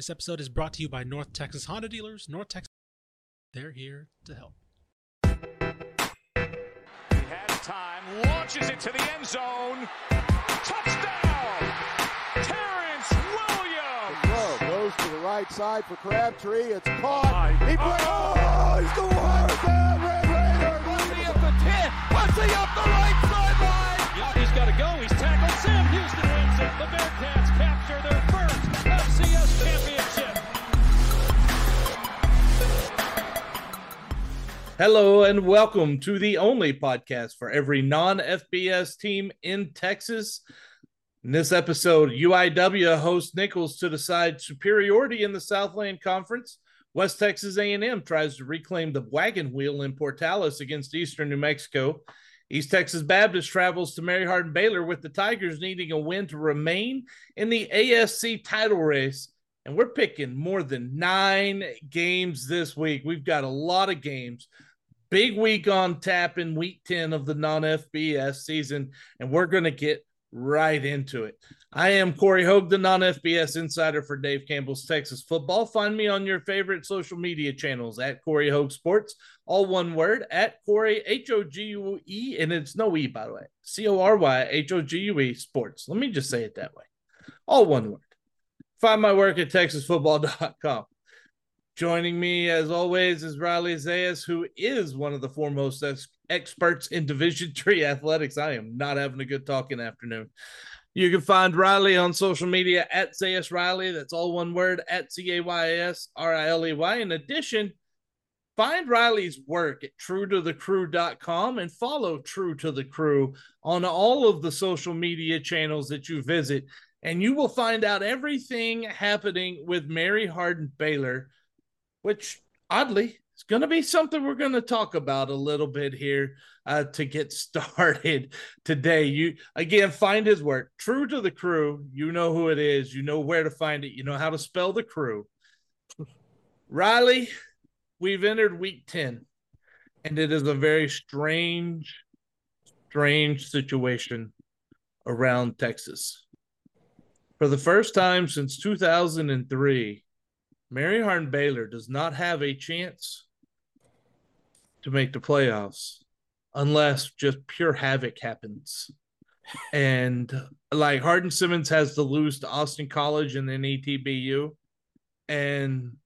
This episode is brought to you by North Texas Honda Dealers. North Texas, they're here to help. He has time, launches it to the end zone. Touchdown! Terrence Williams! Throw goes to the right side for Crabtree. It's caught. Oh he breaks. Oh, he's going hard down. Red Raider. Bundy up the 10. Bundy up the right sideline. Yep, he's got to go. He's tackled. Sam Houston wins it. The Bearcats capture their first FCS Hello and welcome to the only podcast for every non FBS team in Texas. In this episode, UIW hosts Nicholls to decide superiority in the Southland Conference. West Texas A&M tries to reclaim the wagon wheel in Portales against Eastern New Mexico. East Texas Baptist travels to Mary Hardin Baylor with the Tigers needing a win to remain in the ASC title race. And we're picking more than nine games this week. We've got a lot of games big week on tap in week 10 of the non FBS season, and we're going to get right into it. I am Cory Hogue, the non FBS insider for Dave Campbell's Texas Football. Find me on your favorite social media channels at Cory Hogue Sports, all one word, at Corey H O G U E, and it's no E, by the way, C O R Y H O G U E Sports. Let me just say it that way, all one word. Find my work at TexasFootball.com. Joining me, as always, is Riley Zayas, who is one of the foremost ex- experts in Division Three athletics. I am not having a good talking afternoon. You can find Riley on social media at Zayas Riley. That's all one word at C A Y S R I L E Y. In addition, find Riley's work at truetothecru.com and follow True to the Cru on all of the social media channels that you visit. And you will find out everything happening with Mary Hardin Baylor which oddly is going to be something we're going to talk about a little bit here uh, to get started today. You again find his work, true to the Cru. You know who it is. You know where to find it. You know how to spell the Cru. Riley, we've entered week ten, and it is a very strange, strange situation around Texas. For the first time since 2003, Mary Hardin Baylor does not have a chance to make the playoffs unless just pure havoc happens. and like Hardin Simmons has to lose to Austin College and then ETBU, and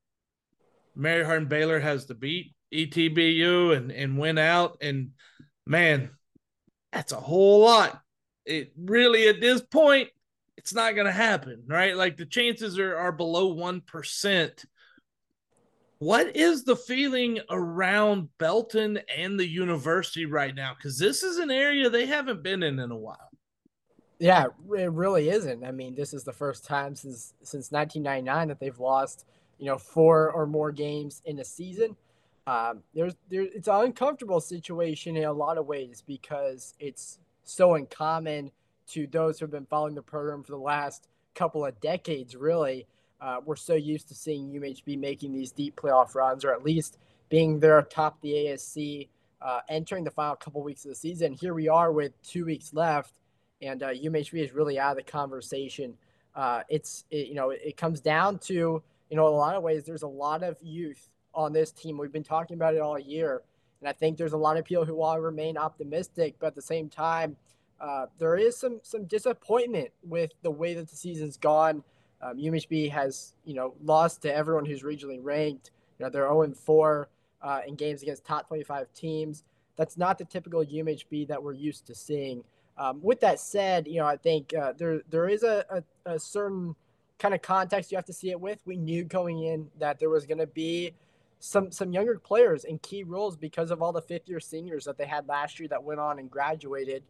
Mary Hardin Baylor has to beat ETBU and, and win out. And man, that's a whole lot. It really at this point, it's not going to happen, right? Like the chances are, are below 1%. What is the feeling around Belton and the university right now? Because this is an area they haven't been in in a while. Yeah, it really isn't. I mean, this is the first time since since 1999 that they've lost, you know, four or more games in a season. Um, there's there, it's an uncomfortable situation in a lot of ways because it's so uncommon to those who have been following the program for the last couple of decades, really. Uh, we're so used to seeing UMHB making these deep playoff runs, or at least being there atop the ASC, uh, entering the final couple weeks of the season. Here we are with two weeks left, and uh, UMHB is really out of the conversation. Uh, it's it, you know it, comes down to you know a lot of ways there's a lot of youth on this team. We've been talking about it all year, and I think there's a lot of people who to remain optimistic, but at the same time uh, there is some some disappointment with the way that the season's gone. Um, UMHB has you know lost to everyone who's regionally ranked. You know they're 0 4 uh, in games against top 25 teams. That's not the typical UMHB that we're used to seeing. Um, with that said, you know I think uh, there there is a, a, a certain kind of context you have to see it with. We knew going in that there was going to be some some younger players in key roles because of all the fifth year seniors that they had last year that went on and graduated.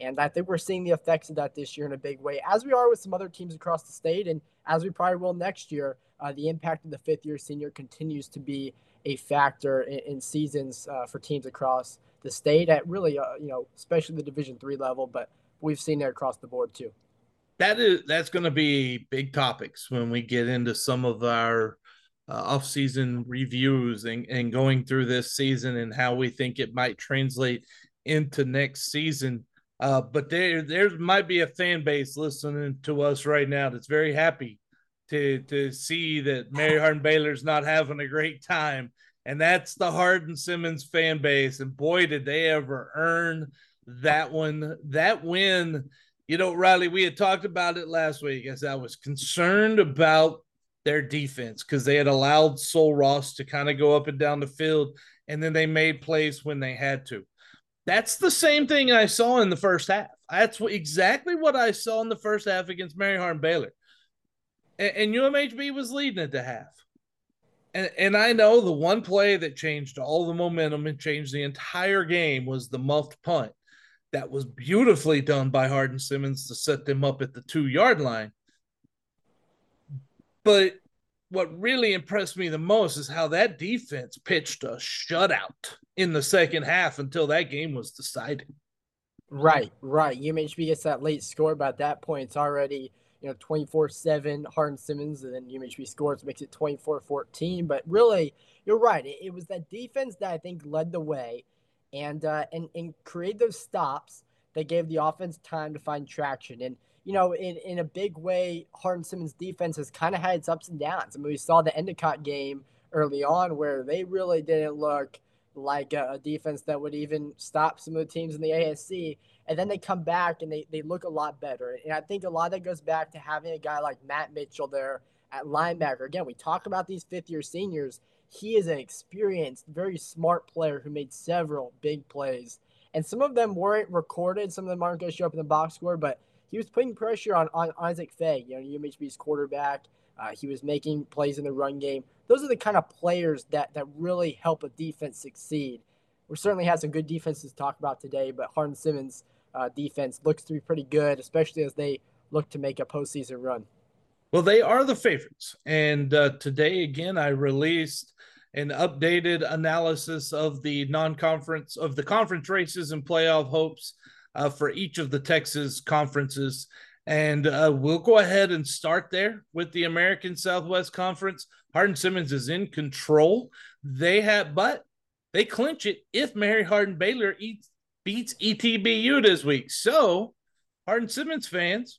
And I think we're seeing the effects of that this year in a big way, as we are with some other teams across the state, and as we probably will next year. Uh, the impact of the fifth year senior continues to be a factor in, in seasons uh, for teams across the state at really, uh, you know, especially the Division three level, but we've seen it across the board too. That is that's going to be big topics when we get into some of our uh, off-season reviews and, and going through this season and how we think it might translate into next season. Uh, but there, there might be a fan base listening to us right now that's very happy to to see that Mary Hardin Baylor's not having a great time. And that's the Hardin Simmons fan base. And boy, did they ever earn that one. That win, you know, Riley, we had talked about it last week as I was concerned about their defense because they had allowed Sul Ross to kind of go up and down the field, and then they made plays when they had to. That's the same thing I saw in the first half. That's exactly what I saw in the first half against Mary Hardin Baylor. And, and UMHB was leading at the half. And, and I know the one play that changed all the momentum and changed the entire game was the muffed punt. That was beautifully done by Hardin Simmons to set them up at the two yard line. But what really impressed me the most is how that defense pitched a shutout in the second half until that game was decided. Right, right. UMHB gets that late score, but at that point, it's already you know 24-7 Hardin Simmons, and then UMHB scores, makes it 24-14. But really, you're right. It, it was that defense that I think led the way, and uh, and and create those stops that gave the offense time to find traction. And you know, in, in a big way, Hardin Simmons defense has kind of had its ups and downs. I mean, we saw the Endicott game early on where they really didn't look like a, a, defense that would even stop some of the teams in the ASC. And then they come back and they, they look a lot better. And I think a lot of that goes back to having a guy like Matt Mitchell there at linebacker. Again, we talk about these fifth year seniors. He is an experienced, very smart player who made several big plays. And some of them weren't recorded, some of them aren't going to show up in the box score, but he was putting pressure on, on Isaac Faye, you know, UMHB's quarterback. Uh, he was making plays in the run game. Those are the kind of players that that really help a defense succeed. We certainly had some good defenses to talk about today, but Hardin Simmons' uh, defense looks to be pretty good, especially as they look to make a postseason run. Well, they are the favorites, and uh, today again I released an updated analysis of the non-conference of the conference races and playoff hopes uh, for each of the Texas conferences. And uh, we'll go ahead and start there with the American Southwest Conference. Hardin Simmons is in control. They have, but they clinch it if Mary Hardin Baylor eats, beats ETBU this week. So, Hardin Simmons fans,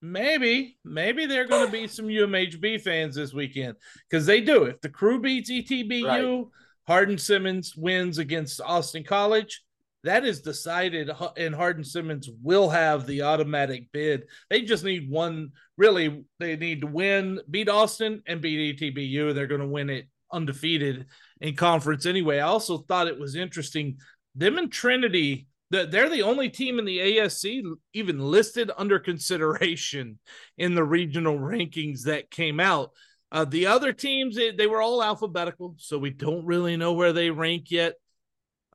maybe, maybe they're going to be some UMHB fans this weekend because they do. If the Cru beats ETBU, right. Hardin Simmons wins against Austin College that is decided and Hardin Simmons will have the automatic bid. They just need one really they need to win, beat Austin and beat ETBU. They're going to win it undefeated in conference anyway. I also thought it was interesting them and Trinity that they're the only team in the ASC even listed under consideration in the regional rankings that came out. Uh, the other teams, they, they were all alphabetical, so we don't really know where they rank yet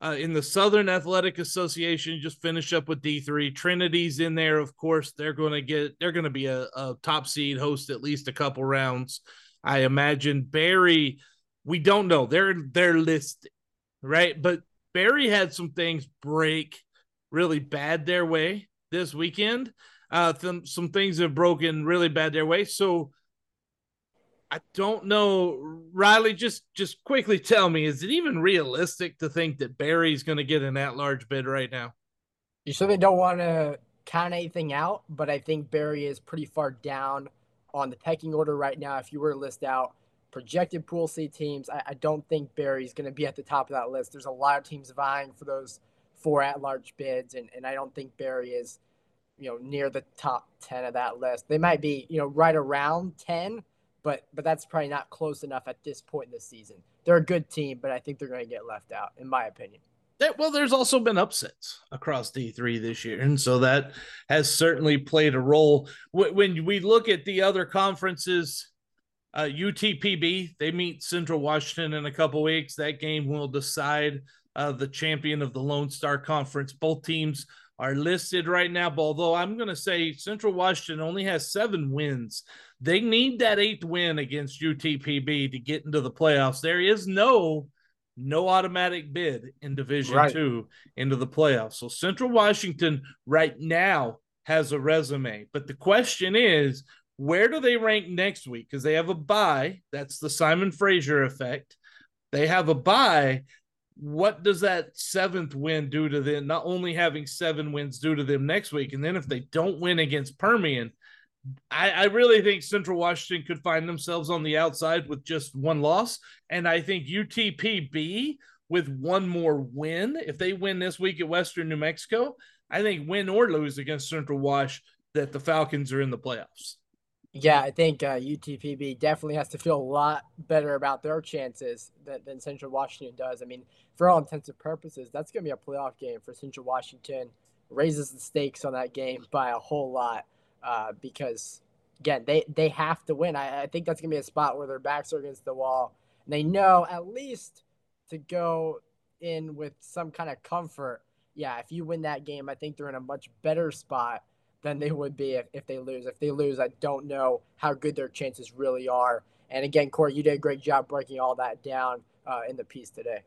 uh, in the Southern Athletic Association. Just finish up with D three. Trinity's in there, of course. They're going to get. They're going to be a, a, top seed, host at least a couple rounds. I imagine Barry, We don't know. They're they're listed, right? But Barry had some things break really bad their way this weekend. Uh, th- some things have broken really bad their way. So I don't know, Riley. Just just quickly tell me, is it even realistic to think that Barry's going to get an at-large bid right now? You certainly don't want to count anything out, but I think Barry is pretty far down on the pecking order right now. If you were to list out projected pool C teams, I, I don't think Barry's going to be at the top of that list. There's a lot of teams vying for those four at-large bids, and, and I don't think Barry is, you know, near the top ten of that list. They might be, you know, right around ten but but that's probably not close enough at this point in the season. They're a good team, but I think they're going to get left out, in my opinion. Yeah, well, there's also been upsets across D3 this year, and so that has certainly played a role. When we look at the other conferences, uh, UTPB they meet Central Washington in a couple weeks. That game will decide uh, the champion of the Lone Star Conference. Both teams are listed right now, but although I'm going to say Central Washington only has seven wins they need that eighth win against UTPB to get into the playoffs. There is no no automatic bid in Division right. Two into the playoffs. So Central Washington right now has a resume, but the question is, where do they rank next week? Because they have a bye. That's the Simon Fraser effect. They have a bye. What does that seventh win do to them? Not only having seven wins due to them next week, and then if they don't win against Permian, I, I really think Central Washington could find themselves on the outside with just one loss. And I think UTPB with one more win, if they win this week at Western New Mexico, I think win or lose against Central Wash, that the Falcons are in the playoffs. Yeah, I think uh, UTPB definitely has to feel a lot better about their chances than, than Central Washington does. I mean, for all intents and purposes, that's going to be a playoff game for Central Washington. Raises the stakes on that game by a whole lot uh, because, again, they, they have to win. I, I think that's going to be a spot where their backs are against the wall. And they know at least to go in with some kind of comfort. Yeah, if you win that game, I think they're in a much better spot than they would be if, if they lose. If they lose, I don't know how good their chances really are. And again, Cory, you did a great job breaking all that down uh, in the piece today.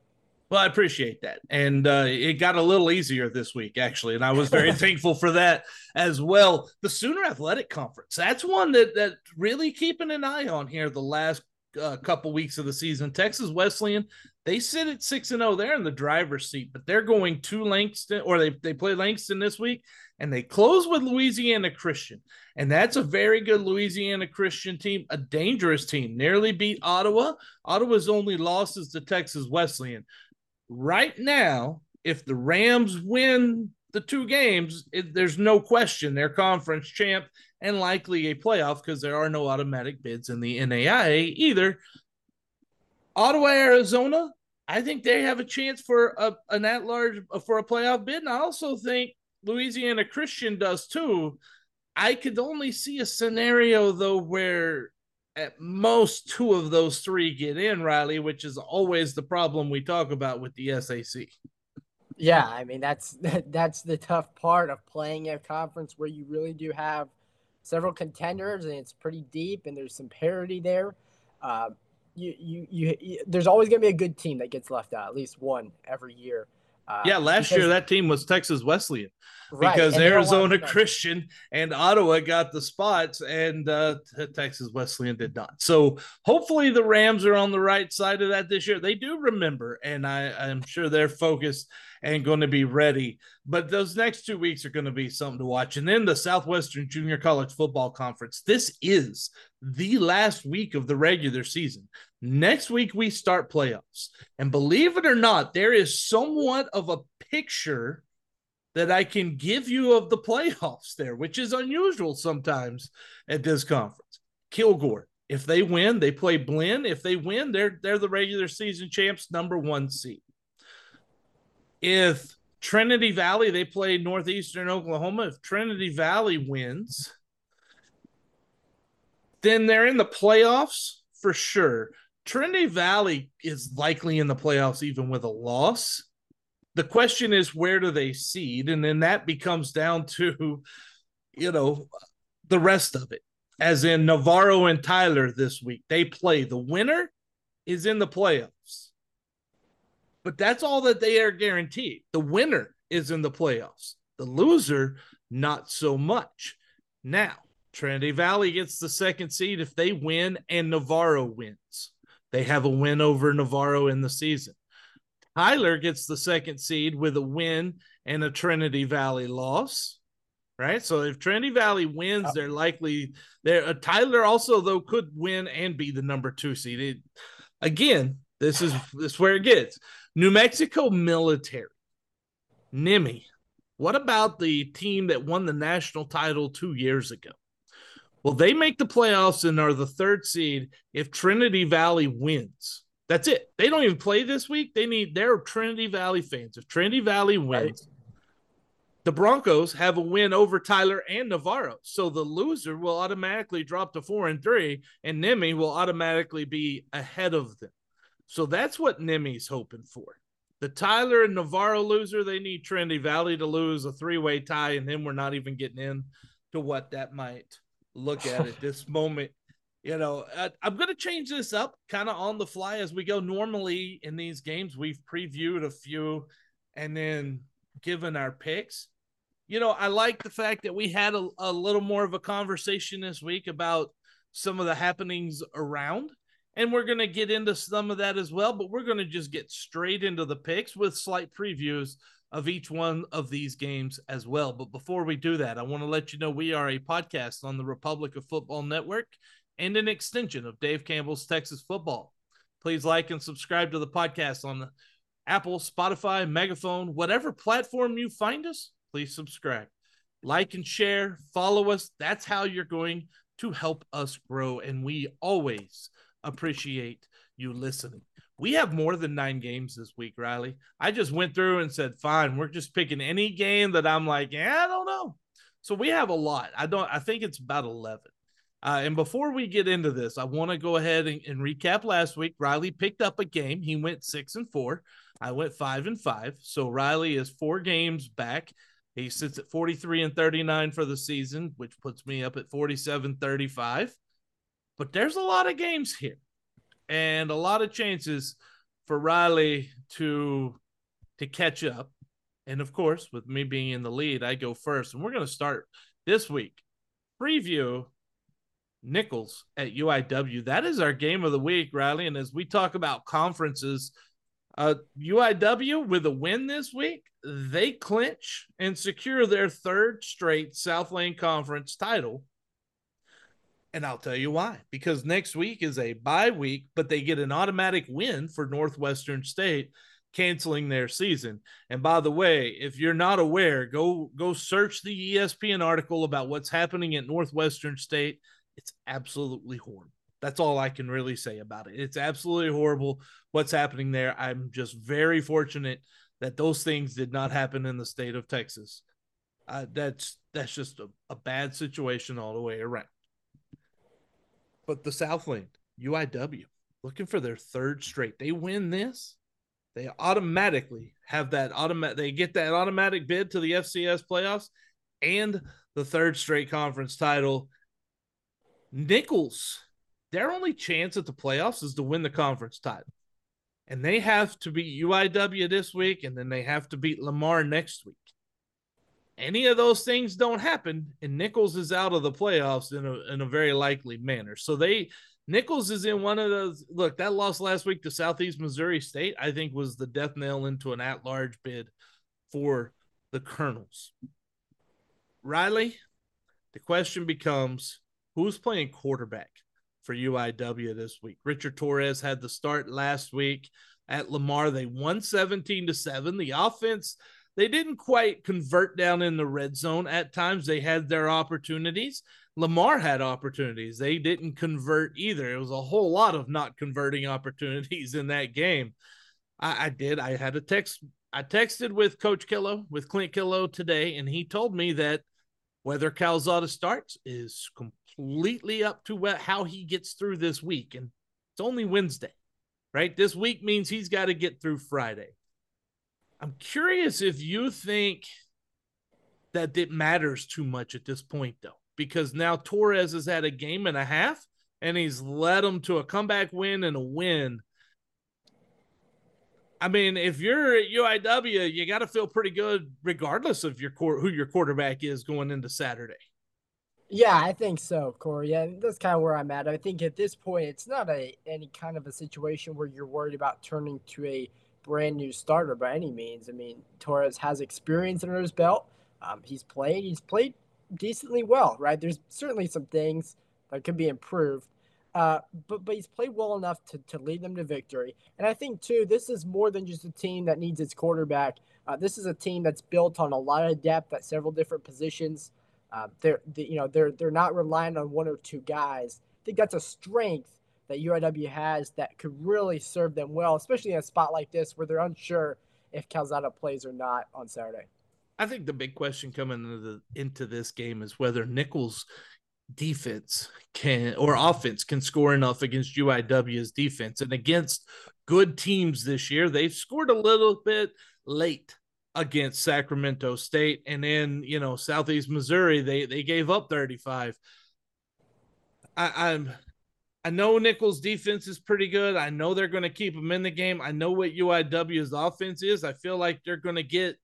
Well, I appreciate that. And uh, it got a little easier this week, actually. And I was very thankful for that as well. The Sooner Athletic Conference, that's one that, that really keeping an eye on here the last uh, couple weeks of the season. Texas Wesleyan, they sit at 6 and 0. They're in the driver's seat, but they're going to Langston, or they, they play Langston this week and they close with Louisiana Christian. And that's a very good Louisiana Christian team, a dangerous team. Nearly beat Ottawa. Ottawa's only loss is to Texas Wesleyan. Right now, if the Rams win the two games, it, there's no question they're conference champ and likely a playoff because there are no automatic bids in the NAIA either. Ottawa, Arizona, I think they have a chance for a, an at large for a playoff bid. And I also think Louisiana Christian does too. I could only see a scenario though where at most two of those three get in, Riley, which is always the problem we talk about with the SAC. Yeah, I mean that's that's the tough part of playing a conference where you really do have several contenders and it's pretty deep and there's some parity there. Uh, you, you, you, you, there's always going to be a good team that gets left out, at least one every year. Uh, yeah, last because, year that team was Texas Wesleyan right, because Arizona Christian and Ottawa got the spots and uh, Texas Wesleyan did not. So hopefully the Rams are on the right side of that this year. They do remember, and I, I'm sure they're focused and going to be ready. But those next two weeks are going to be something to watch. And then the Southwestern Junior College Football Conference. This is the last week of the regular season. Next week, we start playoffs. And believe it or not, there is somewhat of a picture that I can give you of the playoffs there, which is unusual sometimes at this conference. Kilgore, if they win, they play Blinn. If they win, they're they're the regular season champs, number one seed. If Trinity Valley, they play Northeastern Oklahoma. If Trinity Valley wins, then they're in the playoffs for sure. Trinity Valley is likely in the playoffs even with a loss. The question is where do they seed? And then that becomes down to, you know, the rest of it. As in Navarro and Tyler this week, they play. The winner is in the playoffs. But that's all that they are guaranteed. The winner is in the playoffs. The loser, not so much. Now, Trinity Valley gets the second seed if they win and Navarro wins. They have a win over Navarro in the season. Tyler gets the second seed with a win and a Trinity Valley loss. Right. So if Trinity Valley wins, they're likely there. Uh, Tyler also, though, could win and be the number two seed. It, again, this is this is where it gets. New Mexico military. Nimi. What about the team that won the national title two years ago? Well, they make the playoffs and are the third seed if Trinity Valley wins. That's it. They don't even play this week. They need their Trinity Valley fans. If Trinity Valley wins, right. the Broncos have a win over Tyler and Navarro. So the loser will automatically drop to four and three, and Nimi will automatically be ahead of them. So that's what Nimi's hoping for. The Tyler and Navarro loser, they need Trinity Valley to lose a three way tie, and then we're not even getting in to what that might look at at this moment. You know, uh, I'm going to change this up kind of on the fly as we go. Normally in these games, we've previewed a few and then given our picks. You know, I like the fact that we had a, a little more of a conversation this week about some of the happenings around. And we're going to get into some of that as well, but we're going to just get straight into the picks with slight previews of each one of these games as well. But before we do that, I want to let you know we are a podcast on the Republic of Football Network and an extension of Dave Campbell's Texas Football. Please like and subscribe to the podcast on Apple, Spotify, Megaphone, whatever platform you find us, please subscribe. Like and share, follow us. That's how you're going to help us grow. And we always appreciate you listening. We have more than nine games this week, Riley. I just went through and said, fine, we're just picking any game that I'm like, yeah, I don't know. So we have a lot. I don't, I think it's about 11. Uh, and before we get into this, I want to go ahead and, and, recap last week. Riley picked up a game. He went six and four. I went five and five. So Riley is four games back. He sits at 43 and 39 for the season, which puts me up at 47 35. But there's a lot of games here and a lot of chances for Riley to to catch up. And of course, with me being in the lead, I go first. And we're going to start this week. Preview Nicholls at UIW. That is our game of the week, Riley. And as we talk about conferences, uh, UIW with a win this week, they clinch and secure their third straight Southland Conference title. And I'll tell you why. Because next week is a bye week, but they get an automatic win for Northwestern State, canceling their season. And by the way, if you're not aware, go go search the ESPN article about what's happening at Northwestern State. It's absolutely horrible. That's all I can really say about it. It's absolutely horrible what's happening there. I'm just very fortunate that those things did not happen in the state of Texas. Uh, that's that's just a, a bad situation all the way around. But the Southland UIW looking for their third straight. They win this, they automatically have that automatic. They get that automatic bid to the FCS playoffs and the third straight conference title. Nicholls their only chance at the playoffs is to win the conference title. And they have to beat UIW this week, and then they have to beat Lamar next week. Any of those things don't happen, and Nicholls is out of the playoffs in a, in a very likely manner. So they Nicholls is in one of those. Look, that loss last week to Southeast Missouri State, I think, was the death nail into an at large bid for the Colonels. Riley, the question becomes who's playing quarterback? for UIW this week. Richard Torres had the start last week at Lamar. They won 17 to 7. The offense, they didn't quite convert down in the red zone. At times they had their opportunities. Lamar had opportunities. They didn't convert either. It was a whole lot of not converting opportunities in that game. I, I did. I had a text. I texted with Coach Killough, with Clint Killough today, and he told me that whether Calzada starts is completely up to what, how he gets through this week. And it's only Wednesday, right? This week means he's got to get through Friday. I'm curious if you think that it matters too much at this point, though, because now Torres has had a game and a half and he's led them to a comeback win and a win I mean, if you're at UIW, you got to feel pretty good, regardless of your core, who your quarterback is going into Saturday. Yeah, I think so, Cory. Yeah, that's kind of where I'm at. I think at this point, it's not a any kind of a situation where you're worried about turning to a brand new starter by any means. I mean, Torres has experience under his belt. Um, he's played. He's played decently well, right? There's certainly some things that could be improved, uh, but but he's played well enough to, to lead them to victory. And I think too, this is more than just a team that needs its quarterback. Uh, this is a team that's built on a lot of depth at several different positions. Uh, they're they, you know they're they're not relying on one or two guys. I think that's a strength that UIW has that could really serve them well, especially in a spot like this where they're unsure if Calzada plays or not on Saturday. I think the big question coming into the, into this game is whether Nicholls defense can or offense can score enough against UIW's defense. And against good teams this year, they've scored a little bit late against Sacramento State. And then, you know, Southeast Missouri, they they gave up 35. I, I'm I know Nicholls' defense is pretty good. I know they're going to keep them in the game. I know what UIW's offense is. I feel like they're going to get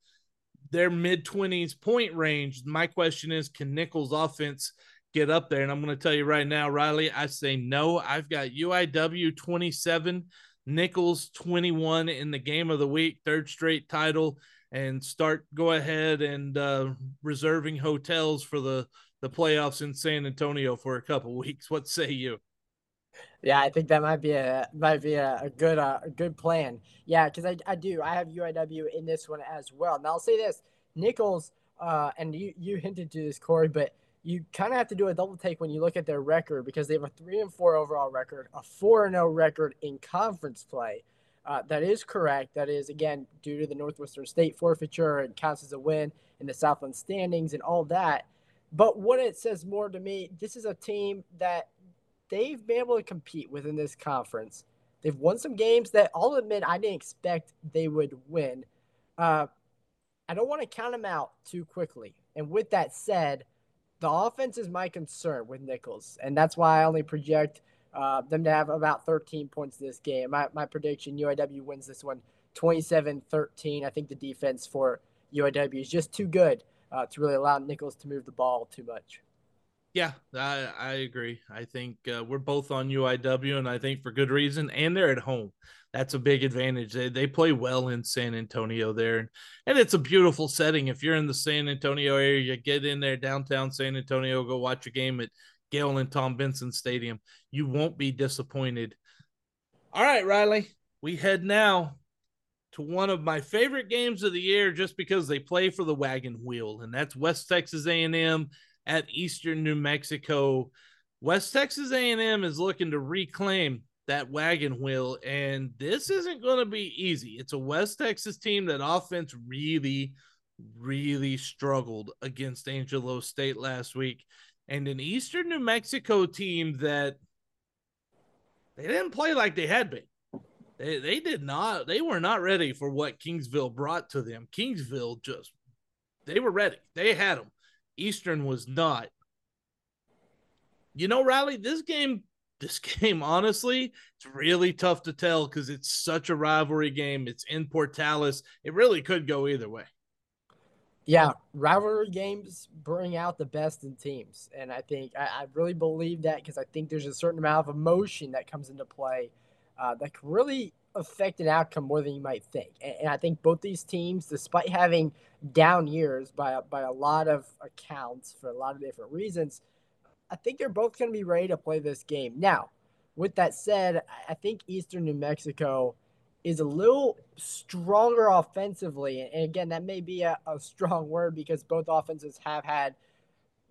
their mid 20s point range. My question is can Nicholls' offense get up there. And I'm going to tell you right now, Riley, I say no. I've got UIW 27, Nicholls 21 in the game of the week, third straight title. and start go ahead and uh, reserving hotels for the the playoffs in San Antonio for a couple weeks. What say you? Yeah, I think that might be a might be a, a good uh, a good plan. Yeah, because I, I do I have UIW in this one as well. Now I'll say this: Nicholls, uh, and you you hinted to this, Cory, but you kind of have to do a double take when you look at their record because they have a three and four overall record, a four and zero record in conference play. Uh, that is correct. That is again due to the Northwestern State forfeiture and counts as a win in the Southland standings and all that. But what it says more to me, this is a team that they've been able to compete within this conference. They've won some games that I'll admit I didn't expect they would win. Uh, I don't want to count them out too quickly. And with that said, the offense is my concern with Nicholls, and that's why I only project uh, them to have about 13 points in this game. My, my prediction UIW wins this one 27 13. I think the defense for UIW is just too good uh, to really allow Nicholls to move the ball too much. Yeah, I, I agree. I think uh, we're both on UIW, and I think for good reason. And they're at home. That's a big advantage. They, they play well in San Antonio there, and, it's a beautiful setting. If you're in the San Antonio area, get in there downtown San Antonio, go watch a game at Gayle and Tom Benson Stadium. You won't be disappointed. All right, Riley, we head now to one of my favorite games of the year just because they play for the wagon wheel, and that's West Texas A&M at Eastern New Mexico. West Texas A&M is looking to reclaim that wagon wheel, and this isn't going to be easy. It's a West Texas team that offense really, really struggled against Angelo State last week, and an Eastern New Mexico team that they didn't play like they had been. They, they did not. They were not ready for what Kingsville brought to them. Kingsville just they were ready. They had them. Eastern was not. You know, Riley, this game, this game, honestly, it's really tough to tell because it's such a rivalry game. It's in Portales. It really could go either way. Yeah, rivalry games bring out the best in teams. And I think I, I really believe that because I think there's a certain amount of emotion that comes into play uh, that can really affect an outcome more than you might think. And, and, I think both these teams, despite having down years by by a lot of accounts for a lot of different reasons, I think they're both going to be ready to play this game. Now, with that said, I think Eastern New Mexico is a little stronger offensively. And again, that may be a, a strong word because both offenses have had –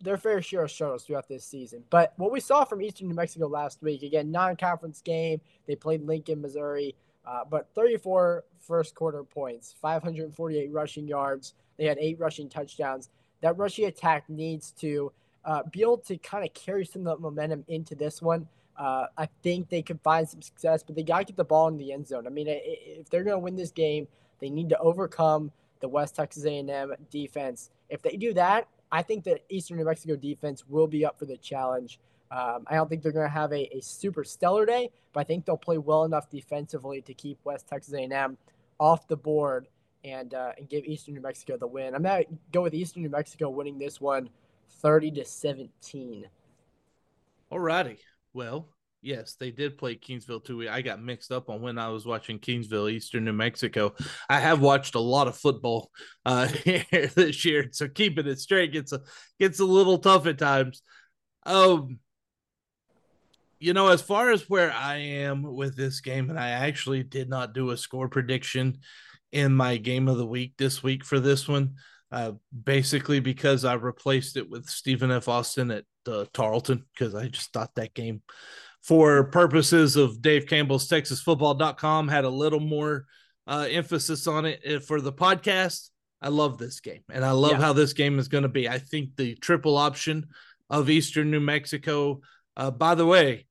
their fair share of struggles throughout this season. But what we saw from Eastern New Mexico last week, again, non-conference game, they played Lincoln, Missouri, uh, but 34 first quarter points, 548 rushing yards. They had eight rushing touchdowns. That rushing attack needs to uh, be able to kind of carry some of the momentum into this one. Uh, I think they could find some success, but they got to get the ball in the end zone. I mean, if they're going to win this game, they need to overcome the West Texas A&M defense. If they do that, I think that Eastern New Mexico defense will be up for the challenge. Um, I don't think they're going to have a, a super stellar day, but I think they'll play well enough defensively to keep West Texas A&M off the board and uh, and give Eastern New Mexico the win. I'm going to go with Eastern New Mexico winning this one 30 to 17. All righty. Well, Yes, they did play Kingsville too. I got mixed up on when I was watching Kingsville, Eastern New Mexico. I have watched a lot of football uh, this year, so keeping it straight gets a gets a little tough at times. Um, you know, as far as where I am with this game, and I actually did not do a score prediction in my game of the week this week for this one, uh, basically because I replaced it with Stephen F. Austin at uh, Tarleton because I just thought that game for purposes of Dave Campbell's TexasFootball.com had a little more uh, emphasis on it uh, for the podcast. I love this game, and I love yeah. how this game is going to be. I think the triple option of Eastern New Mexico. Uh, by the way,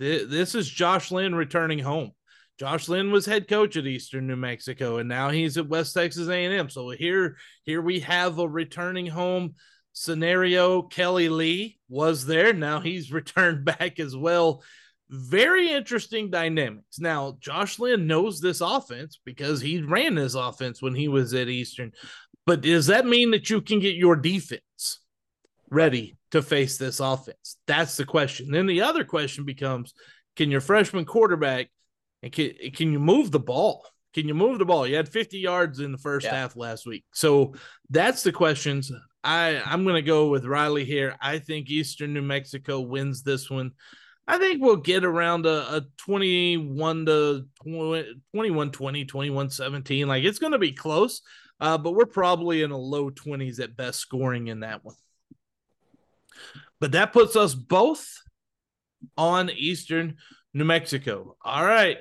th- this is Josh Lynn returning home. Josh Lynn was head coach at Eastern New Mexico, and now he's at West Texas A&M. So here, here we have a returning home scenario. Kelly Lee was there. Now he's returned back as well. Very interesting dynamics. Now, Josh Lynn knows this offense because he ran this offense when he was at Eastern. But does that mean that you can get your defense ready to face this offense? That's the question. Then the other question becomes can your freshman quarterback and can, can you move the ball? Can you move the ball? You had 50 yards in the first Yeah. half last week. So that's the questions. I I'm to go with Riley here. I think Eastern New Mexico wins this one. I think we'll get around a, a 21 to 20, 21 20, 21 17. Like it's going to be close, uh, but we're probably in a low 20s at best scoring in that one. But that puts us both on Eastern New Mexico. All right.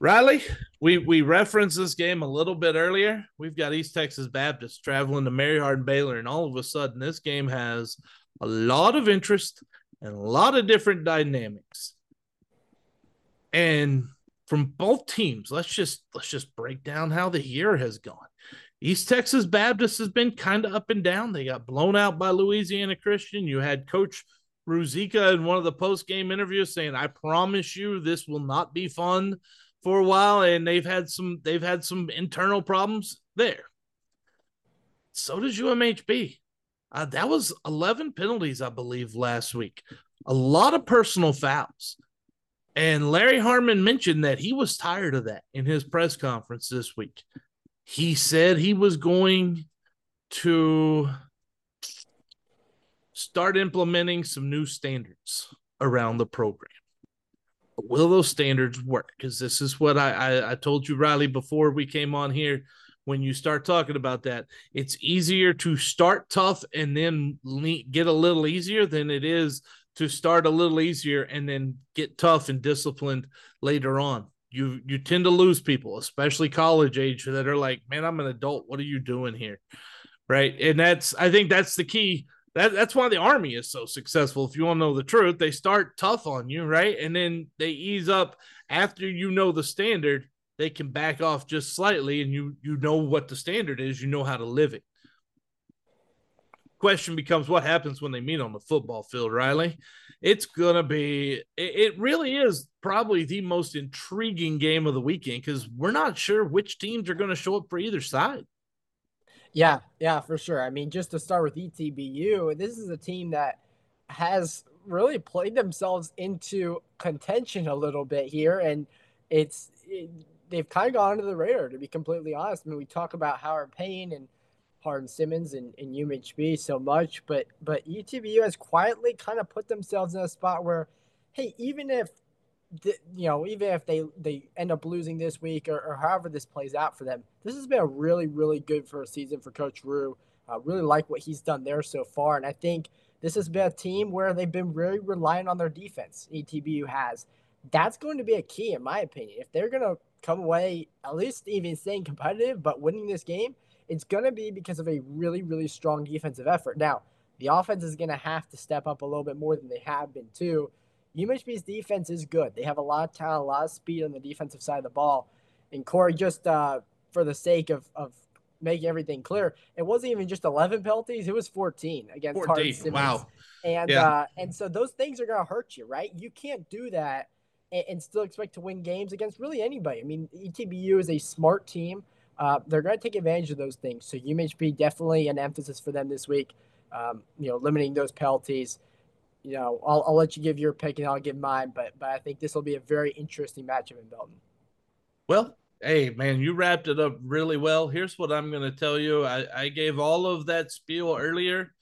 Riley, we we referenced this game a little bit earlier. We've got East Texas Baptist traveling to Mary Hardin Baylor, and all of a sudden, this game has a lot of interest and a lot of different dynamics. And from both teams, let's just let's just break down how the year has gone. East Texas Baptist has been kind of up and down. They got blown out by Louisiana Christian. You had Coach Ruzika in one of the post game interviews saying, "I promise you, this will not be fun." For a while and they've had some they've had some internal problems there. So does UMHB. Uh, that was 11 penalties, I believe, last week. A lot of personal fouls. And Larry Harmon mentioned that he was tired of that in his press conference this week. He said he was going to start implementing some new standards around the program will those standards work? Because this is what I, I, I told you, Riley, before we came on here. When you start talking about that, it's easier to start tough and then get a little easier than it is to start a little easier and then get tough and disciplined later on. You you tend to lose people, especially college age, that are like, "Man, I'm an adult. What are you doing here?" Right, and that's I think that's the key that, that's why the army is so successful. If you want to know the truth, they start tough on you, right? And then they ease up after you know the standard, they can back off just slightly and you you know what the standard is, you know how to live it. Question becomes what happens when they meet on the football field, Riley? It's gonna be it, it really is probably the most intriguing game of the weekend because we're not sure which teams are gonna show up for either side. Yeah, yeah, for sure. I mean, just to start with ETBU, this is a team that has really played themselves into contention a little bit here, and it's it, they've kind of gone under the radar. To be completely honest, I mean, we talk about Howard Payne and Hardin Simmons and, and UMHB so much, but but ETBU has quietly kind of put themselves in a spot where, hey, even if you know, even if they they end up losing this week or, or, however this plays out for them, this has been a really really good first season for Coach Rue. Uh, really like what he's done there so far, and I think this has been a team where they've been really reliant on their defense. ETBU has. That's going to be a key, in my opinion. If they're going to come away at least even staying competitive, but winning this game, it's going to be because of a really really strong defensive effort. Now, the offense is going to have to step up a little bit more than they have been too UMHB's defense is good. They have a lot of talent, a lot of speed on the defensive side of the ball. And Cory, just uh, for the sake of, of making everything clear, it wasn't even just 11 penalties; it was 14 against 14. Simmons. Wow. And yeah. uh, and so those things are going to hurt you, right? You can't do that and, and, still expect to win games against really anybody. I mean, ETBU is a smart team. Uh, they're going to take advantage of those things. So UMHB definitely an emphasis for them this week. Um, you know, limiting those penalties you know, I'll, I'll let you give your pick and I'll give mine, but but I think this will be a very interesting matchup in Belton. Well, hey man, you wrapped it up really well. Here's what I'm going to tell you. I, I gave all of that spiel earlier.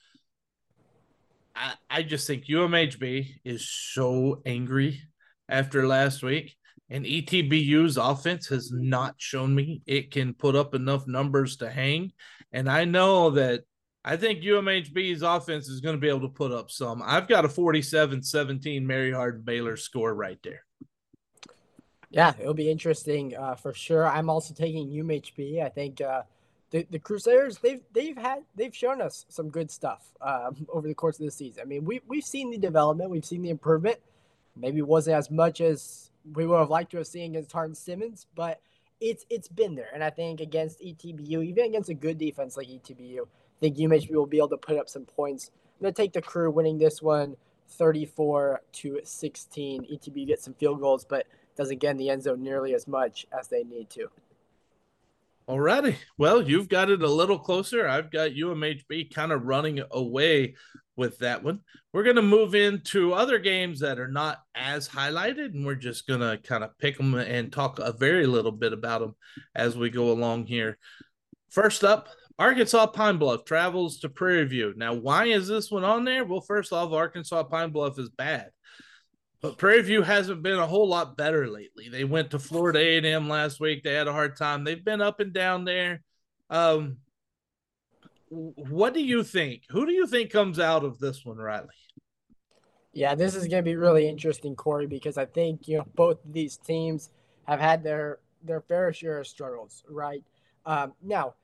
I, I just think UMHB is so angry after last week, and ETBU's offense has not shown me it can put up enough numbers to hang. And I know that I think UMHB's offense is going to be able to put up some. I've got a 47 17 Mary Hardin Baylor score right there. Yeah, it'll be interesting uh, for sure. I'm also taking UMHB. I think uh, the, the Crusaders they've they've had they've shown us some good stuff um, over the course of the season. I mean, we we've seen the development, we've seen the improvement. Maybe it wasn't as much as we would have liked to have seen against Hardin Simmons, but it's it's been there. And I think against ETBU, even against a good defense like ETBU, think UMHB will be able to put up some points. I'm going to take the Cru winning this one 34 to 16. ETB gets some field goals, but doesn't get in the end zone nearly as much as they need to. Alrighty. Well, you've got it a little closer. I've got UMHB kind of running away with that one. We're going to move into other games that are not as highlighted, and we're just going to kind of pick them and talk a very little bit about them as we go along here. First up, Arkansas Pine Bluff travels to Prairie View. Now, why is this one on there? Well, first off, Arkansas Pine Bluff is bad. But Prairie View hasn't been a whole lot better lately. They went to Florida A&M last week. They had a hard time. They've been up and down there. Um, what do you think? Who do you think comes out of this one, Riley? Yeah, this is going to be really interesting, Cory, because I think you know both of these teams have had their their fair share of struggles, right? Um, now,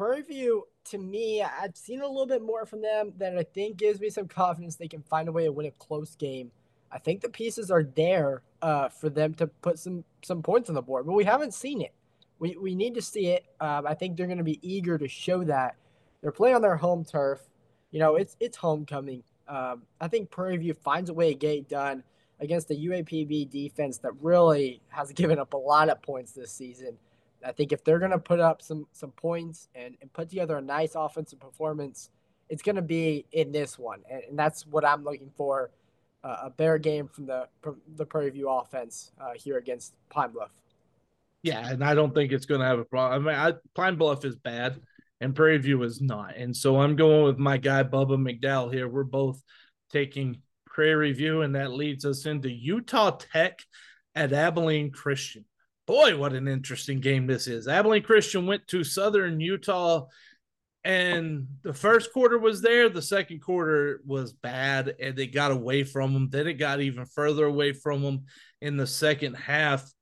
Prairie View, to me, I've seen a little bit more from them that I think gives me some confidence they can find a way to win a close game I think the pieces are there uh, for them to put some some points on the board, but we haven't seen it. We, we need to see it. Um, I think they're going to be eager to show that they're playing on their home turf. You know, it's it's homecoming. Um, I think Prairie View finds a way to get it done against the UAPB defense that really has given up a lot of points this season. I think if they're going to put up some some points and, and put together a nice offensive performance, it's going to be in this one, and, and that's what I'm looking for uh, a bear game from the from the Prairie View offense uh, here against Pine Bluff. Yeah, and I don't think it's going to have a problem. I mean, I, Pine Bluff is bad, and Prairie View is not, and so I'm going with my guy Bubba McDowell here. We're both taking Prairie View, and that leads us into Utah Tech at Abilene Christian. Boy, what an interesting game this is. Abilene Christian went to Southern Utah and the first quarter was there. The second quarter was bad, and they got away from them. Then it got even further away from them in the second half.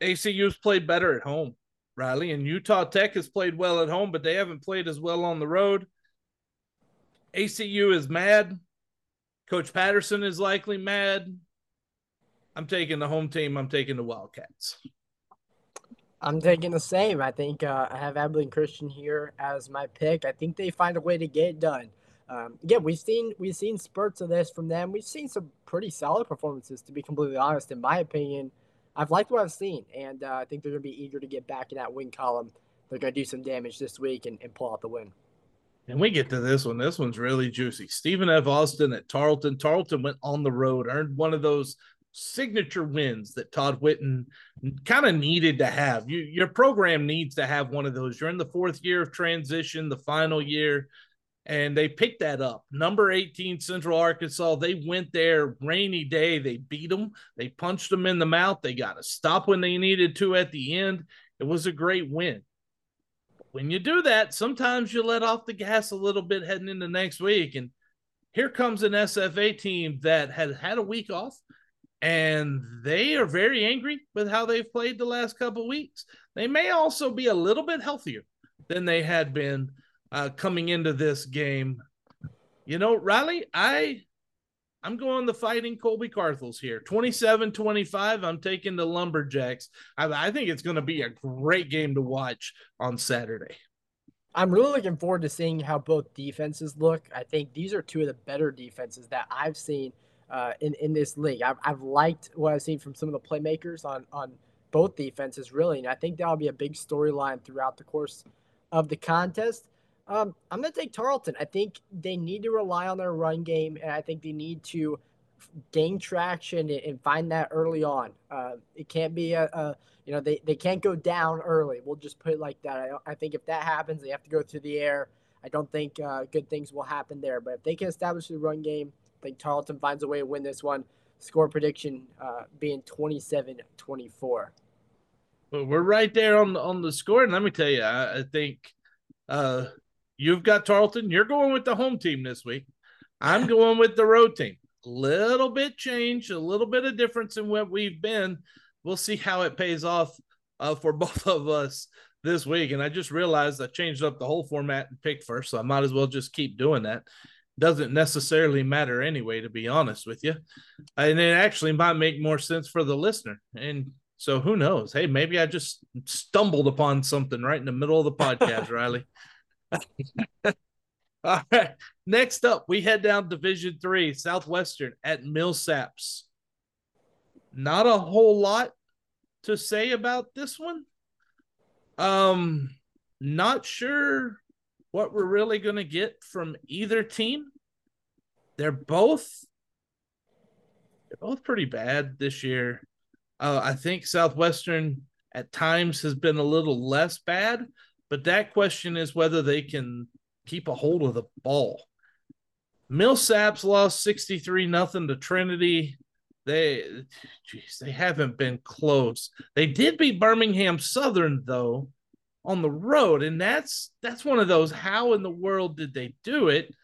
ACU's played better at home, Riley, and Utah Tech has played well at home, but they haven't played as well on the road. ACU is mad. Coach Patterson is likely mad. I'm taking the home team. I'm taking the Wildcats. I'm taking the same. I think uh, I have Abilene Christian here as my pick. I think they find a way to get it done. Um, again, we've seen we've seen spurts of this from them. We've seen some pretty solid performances, to be completely honest. In my opinion, I've liked what I've seen, and uh, I think they're going to be eager to get back in that win column. They're going to do some damage this week and, and pull out the win. And we get to this one. This one's really juicy. Stephen F. Austin at Tarleton. Tarleton went on the road, earned one of those signature wins that Todd Whitten kind of needed to have. You, your program needs to have one of those. You're in the fourth year of transition, the final year, and they picked that up. Number 18, Central Arkansas, they went there rainy day. They beat them, they punched them in the mouth. They got to stop when they needed to at the end. It was a great win. When you do that, sometimes you let off the gas a little bit heading into next week. And here comes an SFA team that had had a week off and they are very angry with how they've played the last couple weeks. They may also be a little bit healthier than they had been uh, coming into this game. You know, Riley, I I'm going the fighting Colby Carthels here. 27-25. I'm taking the Lumberjacks. I, I think it's going to be a great game to watch on Saturday. I'm really looking forward to seeing how both defenses look. I think these are two of the better defenses that I've seen – uh, in in this league. I've, I've liked what I've seen from some of the playmakers on on both defenses, really, and I think that'll be a big storyline throughout the course of the contest. Um, I'm going to take Tarleton. I think they need to rely on their run game, and I think they need to gain traction and find that early on. Uh, it can't be a, a, you know, they, they can't go down early. We'll just put it like that. I, I think if that happens, they have to go through the air. I don't think uh, good things will happen there. But if they can establish the run game, think Tarleton finds a way to win this one. Score prediction uh, being 27 24. Well, we're right there on the, on the score. And let me tell you, I, I think uh, you've got Tarleton. You're going with the home team this week. I'm going with the road team. Little bit change, a little bit of difference in what we've been. We'll see how it pays off uh, for both of us this week. And I just realized I changed up the whole format and picked first, so I might as well just keep doing that doesn't necessarily matter anyway, to be honest with you. And it actually might make more sense for the listener. And so who knows? Hey, maybe I just stumbled upon something right in the middle of the podcast, Riley. All right. Next up, we head down Division Three, Southwestern at Millsaps. Not a whole lot to say about this one. Um, not sure what we're really going to get from either team. They're both they're both pretty bad this year. Uh, I think Southwestern at times has been a little less bad, but that question is whether they can keep a hold of the ball. Millsaps lost 63 nothing to Trinity. They geez, they haven't been close. They did beat Birmingham Southern though on the road and that's that's one of those how in the world did they do it?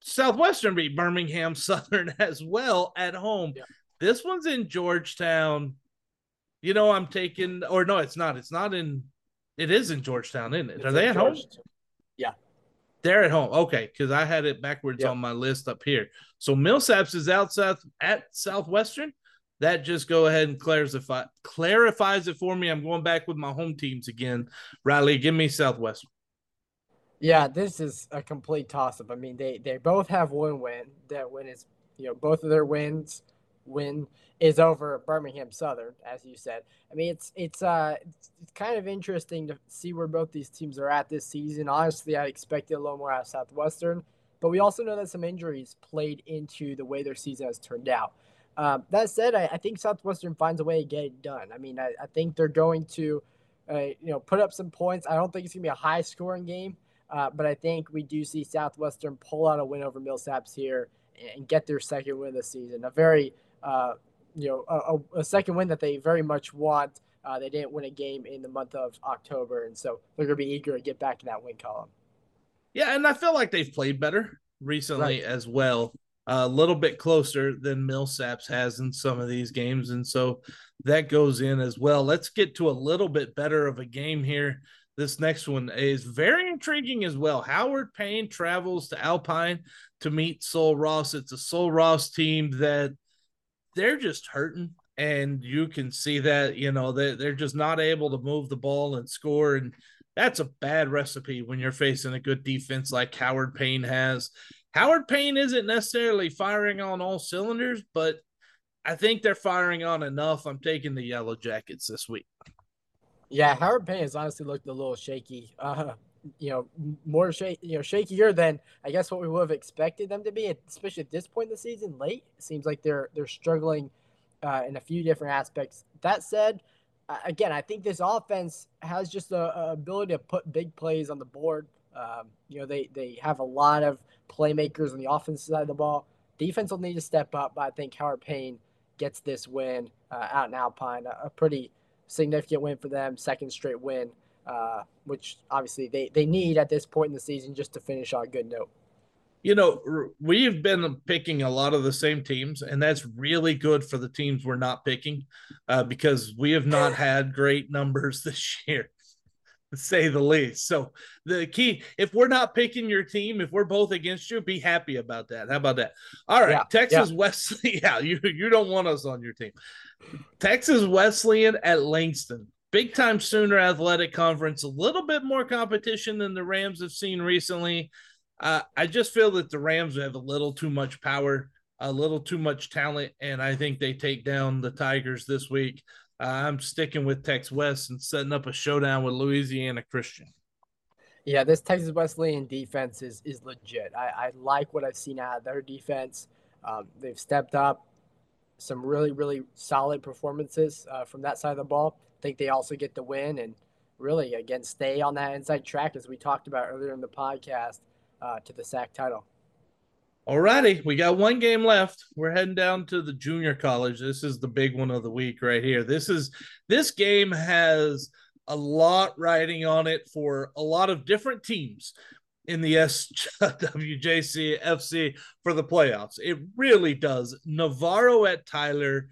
Southwestern beat Birmingham Southern as well at home. Yeah. This one's in Georgetown. You know, I'm taking, or no, it's not. It's not in. It is in Georgetown, isn't it? It's Are they at home? Yeah, they're at home. Okay, because I had it backwards on my list up here. So Millsaps is out south at Southwestern. That just go ahead and clarify clarifies it for me. I'm going back with my home teams again. Riley, give me Southwestern. Yeah, this is a complete toss up. I mean, they they both have one win. That win is you know both of their wins win is over Birmingham Southern, as you said. I mean, it's it's uh it's, it's kind of interesting to see where both these teams are at this season. Honestly, I expected a little more out of Southwestern, but we also know that some injuries played into the way their season has turned out. Um, that said, I, I, think Southwestern finds a way to get it done. I mean, I, I think they're going to, uh, you know, put up some points. I don't think it's gonna be a high scoring game. Uh, but I think we do see Southwestern pull out a win over Millsaps here and get their second win of the season. A very, uh, you know, a, a, second win that they very much want. Uh, they didn't win a game in the month of October, and so they're going to be eager to get back to that win column. Yeah, and I feel like they've played better recently right. as well. A little bit closer than Millsaps has in some of these games, and so that goes in as well. Let's get to a little bit better of a game here this next one is very intriguing as well. Howard Payne travels to Alpine to meet Sul Ross. It's a Sul Ross team that they're just hurting. And you can see that, you know, they, they're just not able to move the ball and score. And that's a bad recipe when you're facing a good defense like Howard Payne has. Howard Payne isn't necessarily firing on all cylinders, but I think they're firing on enough. I'm taking the Yellow Jackets this week. Yeah, Howard Payne has honestly looked a little shaky. Uh, you know, more shake, you know, shakier than I guess what we would have expected them to be, especially at this point in the season. Late, it seems like they're they're struggling uh, in a few different aspects. That said, again, I think this offense has just a, a, ability to put big plays on the board. Um, you know, they they have a lot of playmakers on the offensive side of the ball. Defense will need to step up, but I think Howard Payne gets this win uh, out in Alpine, a, a pretty significant win for them, second straight win, uh, which obviously they, they need at this point in the season just to finish on a good note. You know, we've been picking a lot of the same teams, and that's really good for the teams we're not picking uh, because we have not had great numbers this year say the least. So the key, if we're not picking your team, if we're both against you, be happy about that. How about that? All right, yeah, Texas yeah. Wesley. Yeah, you you don't want us on your team. Texas Wesleyan at Langston. Big time Sooner Athletic Conference, a little bit more competition than the Rams have seen recently. Uh, I just feel that the Rams have a little too much power, a little too much talent, and I think they take down the Tigers this week. I'm sticking with Tex West and setting up a showdown with Louisiana Christian. Yeah, this Texas Wesleyan defense is is legit. I, I like what I've seen out of their defense. Um, they've stepped up some really, really solid performances uh, from that side of the ball. I think they also get the win and really, again, stay on that inside track as we talked about earlier in the podcast uh, to the SAC title. All righty, we got one game left. We're heading down to the junior college. This is the big one of the week right here. This is this game has a lot riding on it for a lot of different teams in the SWJCFC for the playoffs. It really does. Navarro at Tyler.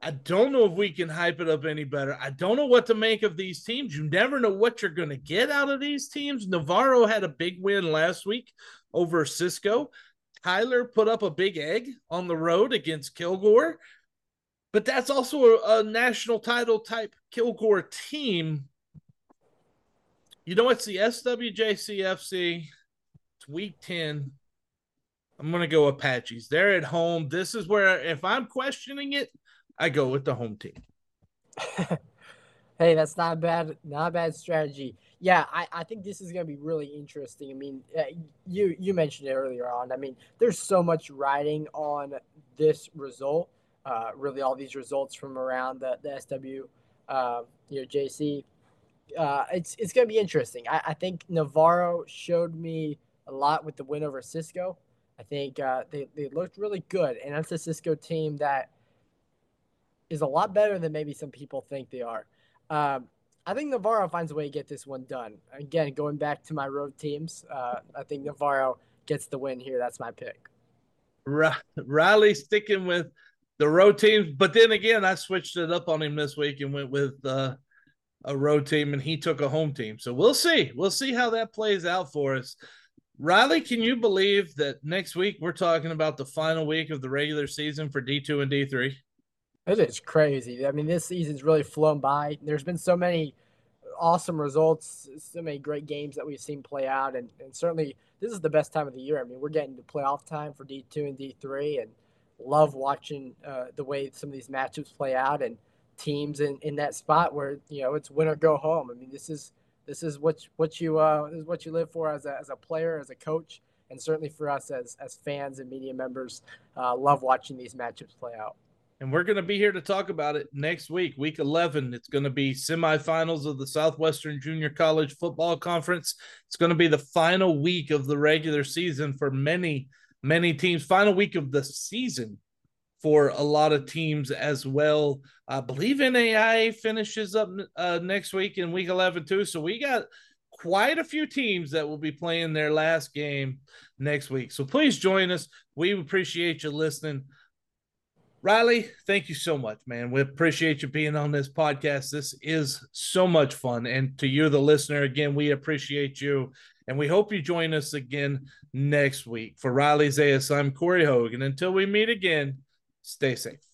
I don't know if we can hype it up any better. I don't know what to make of these teams. You never know what you're going to get out of these teams. Navarro had a big win last week over Cisco. Tyler put up a big egg on the road against Kilgore, but that's also a, a national title type Kilgore team you know, it's the SWJCFC. It's week 10. I'm going to go Apaches. They're at home. This is where, if I'm questioning it, I go with the home team. Hey, that's not bad. Not bad strategy. Yeah, I, I think this is going to be really interesting. I mean, uh, you you mentioned it earlier on. I mean, there's so much riding on this result. Uh, really, all these results from around the, the SW, uh, you know, JC. Uh, it's it's going to be interesting. I, I think Navarro showed me a lot with the win over Cisco. I think uh, they, they looked really good. And that's a Cisco team that is a lot better than maybe some people think they are. Um, I think Navarro finds a way to get this one done. Again, going back to my road teams, uh, I think Navarro gets the win here. That's my pick. Riley sticking with the road teams, but then again, I switched it up on him this week and went with uh, a road team, and he took a home team. So we'll see. We'll see how that plays out for us. Riley, can you believe that next week we're talking about the final week of the regular season for D2 and D3? It is crazy. I mean, this season's really flown by. There's been so many awesome results, so many great games that we've seen play out, and, and certainly this is the best time of the year. I mean, we're getting to playoff time for D2 and D3, and love watching uh, the way some of these matchups play out and teams in, in that spot where you know it's win or go home. I mean, this is this is what what you uh, is what you live for as a, as a player, as a coach, and certainly for us as as fans and media members. Uh, love watching these matchups play out. And we're going to be here to talk about it next week, week 11. It's going to be semifinals of the Southwestern Junior College Football Conference. It's going to be the final week of the regular season for many, many teams. Final week of the season for a lot of teams as well. I believe NAIA finishes up uh, next week in week 11 too. So we got quite a few teams that will be playing their last game next week. So please join us. We appreciate you listening. Riley, thank you so much, man. We appreciate you being on this podcast. This is so much fun. And to you, the listener, again, we appreciate you. And we hope you join us again next week. For Riley Zayas, I'm Cory Hogue. Until we meet again, Stay safe.